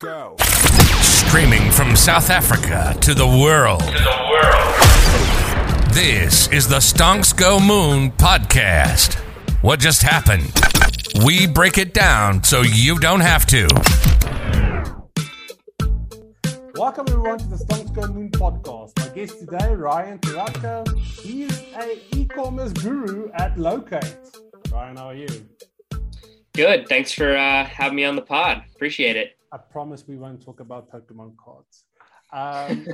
Go. Streaming from South Africa to the world. To the world. This is the Stonks Go Moon podcast. What just happened? We break it down so you don't have to. Welcome everyone to the Stonks Go Moon podcast. My guest today, Ryan Taratko. He's a e-commerce guru at Locate. Ryan, how are you? Good. Thanks for uh, having me on the pod. Appreciate it. I promise we won't talk about Pokemon cards. Um,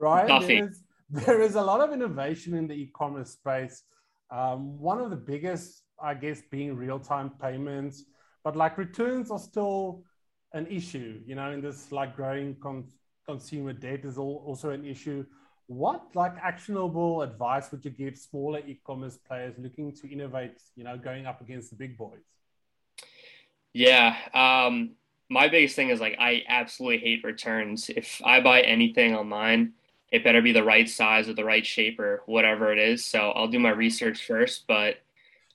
Coffee. there is, there is a lot of innovation in the e-commerce space. Um, one of the biggest, I guess, being real-time payments, but like returns are still an issue. You know, in this like growing con- consumer debt is all, also an issue. What like actionable advice would you give smaller e-commerce players looking to innovate? You know, going up against the big boys. Yeah. Um, my biggest thing is like I absolutely hate returns. If I buy anything online, it better be the right size or the right shape or whatever it is. So I'll do my research first. But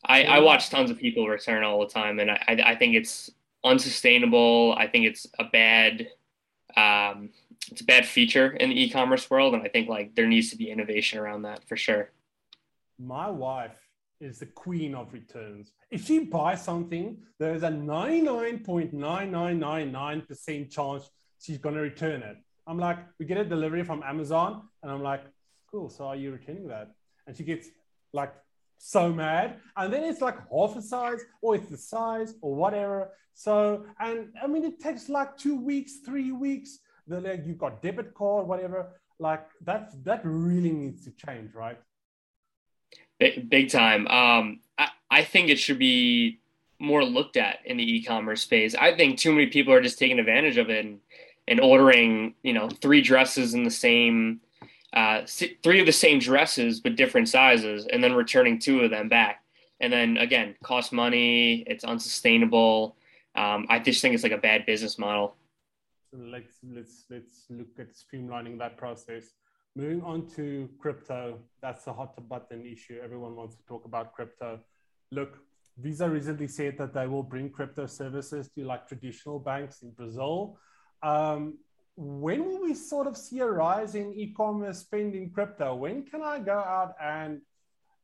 I, I watch tons of people return all the time, and I, I think it's unsustainable. I think it's a bad um, it's a bad feature in the e-commerce world, and I think like there needs to be innovation around that for sure. My wife is the queen of returns. If she buys something, there is a 99.9999% chance she's going to return it. I'm like, we get a delivery from Amazon, and I'm like, cool. So are you returning that? And she gets like so mad. And then it's like half a size, or it's the size, or whatever. So, and I mean, it takes like two weeks, three weeks. The like you got debit card, whatever. Like that, that really needs to change, right? Big, time. Um, I, I think it should be more looked at in the e-commerce space. I think too many people are just taking advantage of it and, and ordering, you know, three dresses in the same, uh, three of the same dresses but different sizes, and then returning two of them back. And then again, cost money. It's unsustainable. Um, I just think it's like a bad business model. Let's let's let's look at streamlining that process. Moving on to crypto, that's a hot button issue. Everyone wants to talk about crypto. Look, Visa recently said that they will bring crypto services to like traditional banks in Brazil. Um, when will we sort of see a rise in e-commerce spending crypto? When can I go out and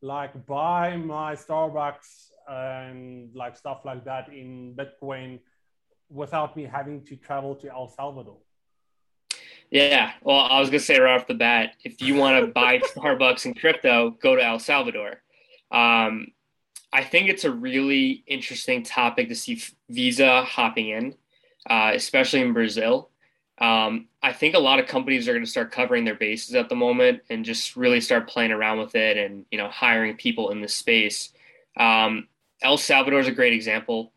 like buy my Starbucks and like stuff like that in Bitcoin without me having to travel to El Salvador? Yeah, well, I was gonna say right off the bat, if you want to buy Starbucks in crypto, go to El Salvador. Um, I think it's a really interesting topic to see Visa hopping in, uh, especially in Brazil. Um, I think a lot of companies are going to start covering their bases at the moment and just really start playing around with it and you know hiring people in this space. Um, El Salvador is a great example.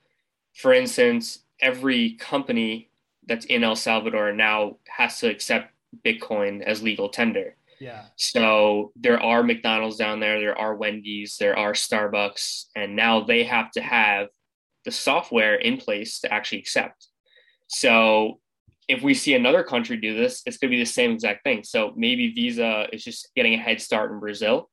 For instance, every company that's in El Salvador now has to accept Bitcoin as legal tender. Yeah. So there are McDonald's down there, there are Wendy's, there are Starbucks, and now they have to have the software in place to actually accept. So if we see another country do this, it's going to be the same exact thing. So maybe Visa is just getting a head start in Brazil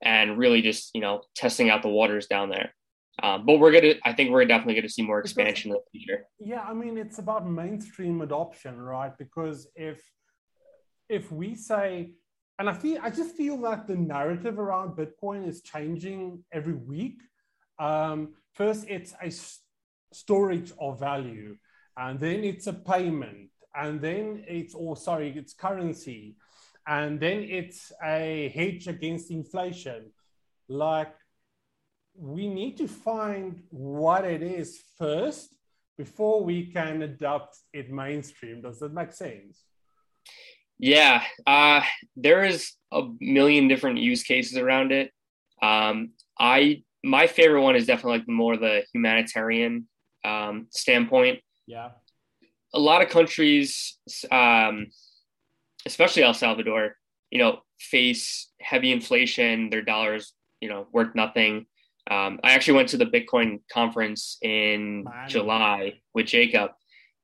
and really just, you know, testing out the waters down there. Um, but we're gonna, I think we're definitely gonna see more expansion in the future. Yeah, I mean, it's about mainstream adoption, right? Because if if we say, and I feel, I just feel that the narrative around Bitcoin is changing every week. Um, first, it's a s- storage of value, and then it's a payment, and then it's, or sorry, it's currency, and then it's a hedge against inflation. Like we need to find what it is first before we can adopt it mainstream. Does that make sense? Yeah, uh, there is a million different use cases around it. Um, I my favorite one is definitely like more the humanitarian um, standpoint. Yeah, a lot of countries, um, especially El Salvador, you know, face heavy inflation. Their dollars, you know, worth nothing. Um, I actually went to the Bitcoin conference in Miami. July with Jacob,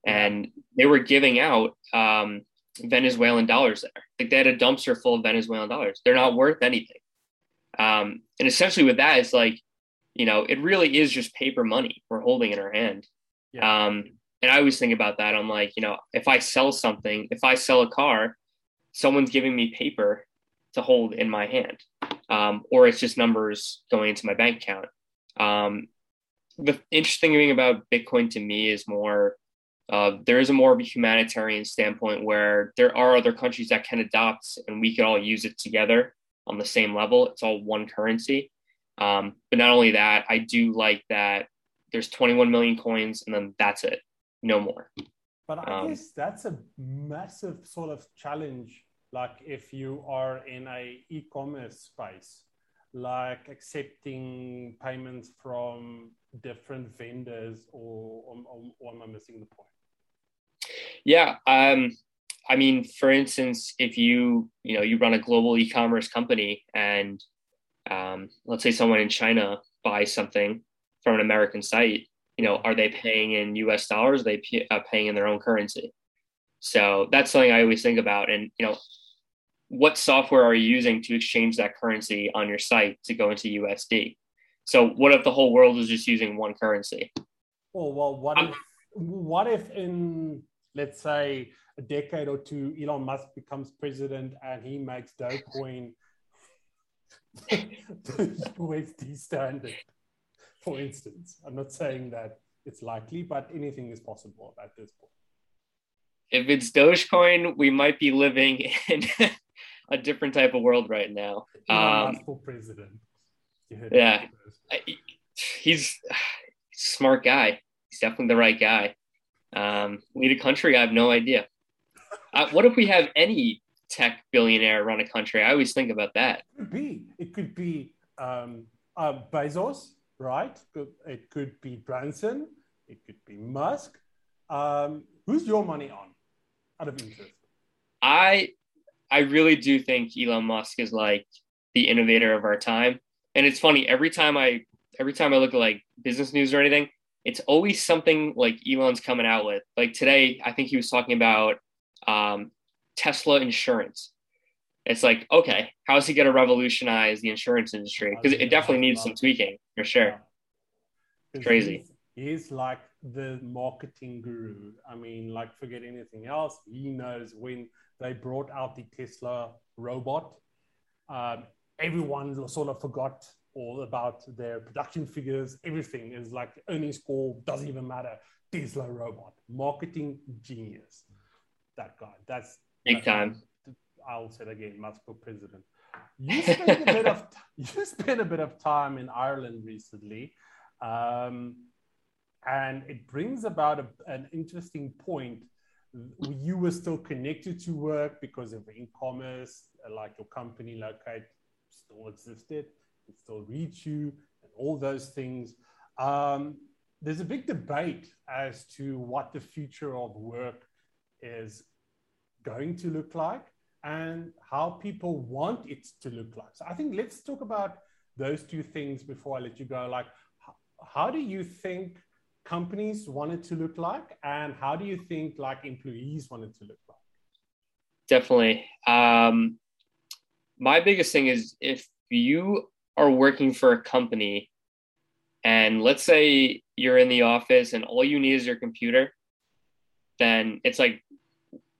and they were giving out um, Venezuelan dollars there. Like they had a dumpster full of Venezuelan dollars. They're not worth anything. Um, and essentially, with that, it's like, you know, it really is just paper money we're holding in our hand. Yeah. Um, and I always think about that. I'm like, you know, if I sell something, if I sell a car, someone's giving me paper to hold in my hand, um, or it's just numbers going into my bank account. Um, the interesting thing about Bitcoin to me is more uh, there is a more of a humanitarian standpoint where there are other countries that can adopt and we could all use it together on the same level. It's all one currency. Um, but not only that, I do like that there's 21 million coins and then that's it, no more. But I um, guess that's a massive sort of challenge. Like if you are in a e-commerce space, like accepting payments from different vendors, or, or, or am I missing the point? Yeah, um, I mean, for instance, if you you know you run a global e-commerce company and um, let's say someone in China buys something from an American site, you know, are they paying in U.S. dollars? Are they p- uh, paying in their own currency? So that's something I always think about. And you know, what software are you using to exchange that currency on your site to go into USD? So what if the whole world is just using one currency? Well, well, what if what if in let's say a decade or two, Elon Musk becomes president and he makes Dogecoin the USD standard, for instance. I'm not saying that it's likely, but anything is possible at this point. If it's Dogecoin, we might be living in a different type of world right now. Um, president. Yeah, he's, smart guy. He's definitely the right guy. Um, lead a country? I have no idea. Uh, what if we have any tech billionaire run a country? I always think about that. It could be. It could be um, uh, Bezos, right? It could be Branson. It could be Musk. Um, who's your money on? Out of interest. I I really do think Elon Musk is like the innovator of our time. And it's funny every time I every time I look at like business news or anything, it's always something like Elon's coming out with. Like today, I think he was talking about um, Tesla insurance. It's like, okay, how is he going to revolutionize the insurance industry? Because it definitely needs some tweaking for sure. Yeah. Crazy. He's, he's, like the marketing guru. I mean, like, forget anything else. He knows when they brought out the Tesla robot, um, everyone sort of forgot all about their production figures. Everything is like earnings call, doesn't even matter. Tesla robot, marketing genius. That guy. That's big time. I'll say it again, Musk president. You spent a bit of you spent a bit of time in Ireland recently, um, and it brings about a, an interesting point. You were still connected to work because of e-commerce, like your company locate still existed can still reach you, and all those things. Um, there's a big debate as to what the future of work is going to look like and how people want it to look like. So I think let's talk about those two things before I let you go. Like, how do you think companies want it to look like, and how do you think like employees want it to look like? Definitely. Um, my biggest thing is if you are working for a company and let's say you're in the office and all you need is your computer, then it's like,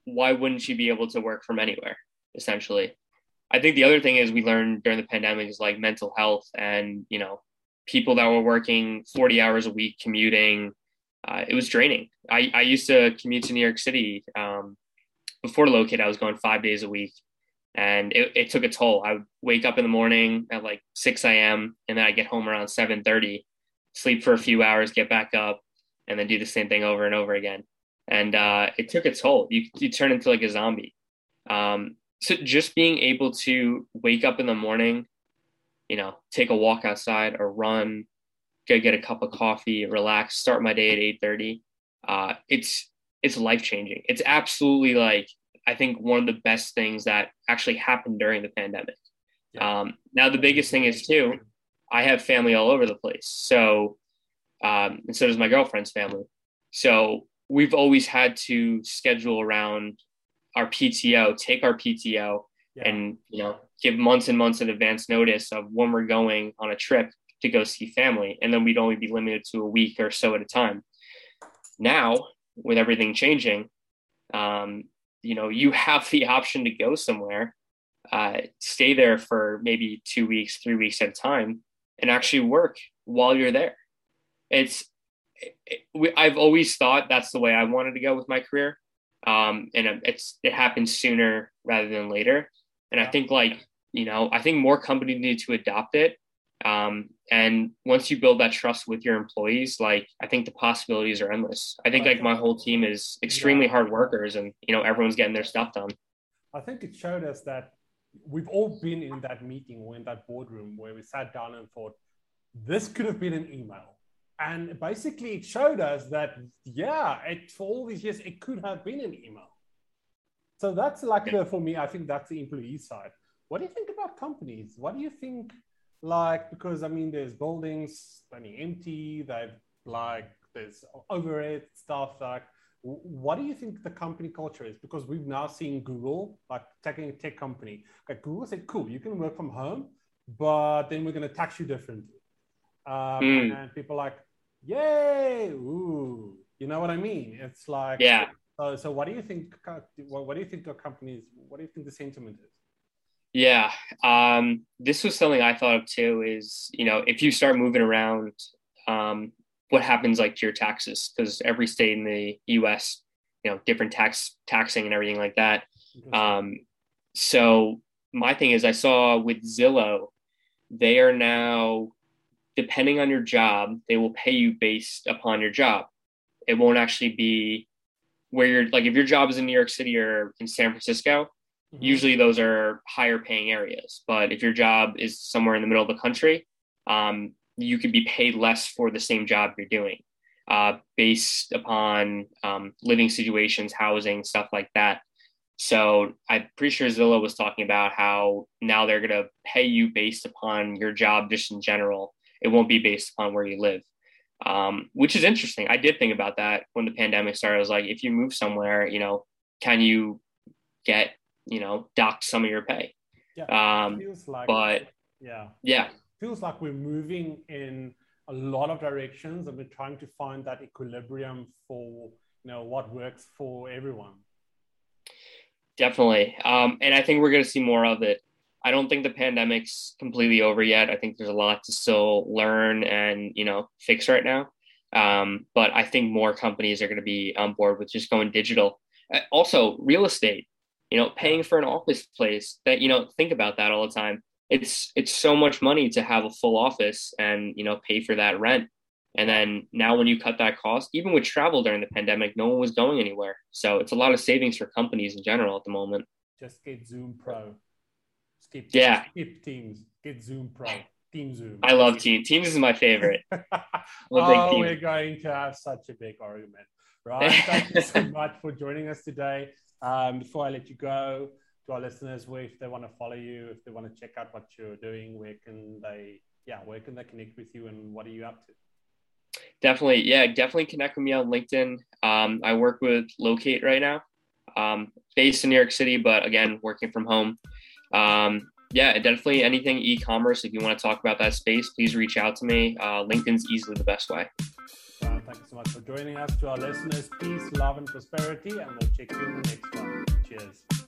why wouldn't you be able to work from anywhere, essentially? I think the other thing is we learned during the pandemic is like mental health and, you know, people that were working 40 hours a week commuting. Uh, it was draining. I, I used to commute to New York City. Um, before Locate, I was going five days a week and it, it took a toll. I would wake up in the morning at like 6 a.m. and then I get home around 7:30, sleep for a few hours, get back up, and then do the same thing over and over again. And uh, it took a toll. You you turn into like a zombie. Um, so just being able to wake up in the morning, you know, take a walk outside or run, go get a cup of coffee, relax, start my day at 8:30. Uh, it's it's life changing. It's absolutely like I think one of the best things that actually happened during the pandemic. Yeah. Um, now, the biggest thing is too, I have family all over the place. So, um, and so does my girlfriend's family. So we've always had to schedule around our PTO, take our PTO, yeah. and you know give months and months in advance notice of when we're going on a trip to go see family, and then we'd only be limited to a week or so at a time. Now with everything changing, um, you know, you have the option to go somewhere, uh, stay there for maybe two weeks, three weeks at a time, and actually work while you're there. It's, it, I've always thought that's the way I wanted to go with my career. Um, and it's, it happens sooner rather than later. And I think like, you know, I think more companies need to adopt it. Um, and once you build that trust with your employees, like I think the possibilities are endless. I think like my whole team is extremely hard workers and, you know, everyone's getting their stuff done. I think it showed us that we've all been in that meeting or in that boardroom where we sat down and thought, this could have been an email. And basically, it showed us that, yeah, it, for all these years, it could have been an email. So that's like the, for me, I think that's the employee side. What do you think about companies? What do you think, like, because I mean, there's buildings, I mean, empty, they've like, there's overhead stuff. Like, what do you think the company culture is? Because we've now seen Google, like taking a tech company. Like Google said, cool, you can work from home, but then we're going to tax you differently. Um, mm. And people like, yay, ooh, you know what I mean? It's like, yeah. So, so what do you think? What, what do you think the companies? What do you think the sentiment is? Yeah, um, this was something I thought of too. Is you know if you start moving around, um, what happens like to your taxes? Because every state in the U.S. you know different tax taxing and everything like that. Um, so my thing is, I saw with Zillow, they are now depending on your job, they will pay you based upon your job. It won't actually be where you're like if your job is in New York City or in San Francisco, mm-hmm. usually those are higher paying areas. But if your job is somewhere in the middle of the country, um, you could be paid less for the same job you're doing uh, based upon um, living situations, housing, stuff like that. So I'm pretty sure Zillow was talking about how now they're going to pay you based upon your job just in general it won't be based upon where you live, um, which is interesting. I did think about that when the pandemic started. I was like, if you move somewhere, you know, can you get, you know, docked some of your pay? Yeah. Um, feels like, but yeah, yeah, feels like we're moving in a lot of directions and we're trying to find that equilibrium for you know what works for everyone definitely um, and i think we're going to see more of it I don't think the pandemic's completely over yet. I think there's a lot to still learn and you know fix right now. Um, but I think more companies are going to be on board with just going digital. Uh, also, real estate. You know, paying for an office place. That you know, think about that all the time. It's it's so much money to have a full office and you know pay for that rent. And then now, when you cut that cost, even with travel during the pandemic, no one was going anywhere. So it's a lot of savings for companies in general at the moment. Just get Zoom Pro. Skip, yeah. Skip Teams. Get Zoom Pro. Team Zoom. I love Teams. Teams is my favorite. oh, we're going to have such a big argument. Right. Thank you so much for joining us today. Um, before I let you go, to our listeners, where if they want to follow you, if they want to check out what you're doing, where can they, yeah, where can they connect with you and what are you up to? Definitely. Yeah, definitely connect with me on LinkedIn. Um, I work with Locate right now, um, based in New York City, but again, working from home um, yeah, definitely anything e-commerce. If you want to talk about that space, please reach out to me. Uh, LinkedIn's easily the best way. Thank you so much for joining us. To our listeners, peace, love, and prosperity, and we'll check you in the next one. Cheers.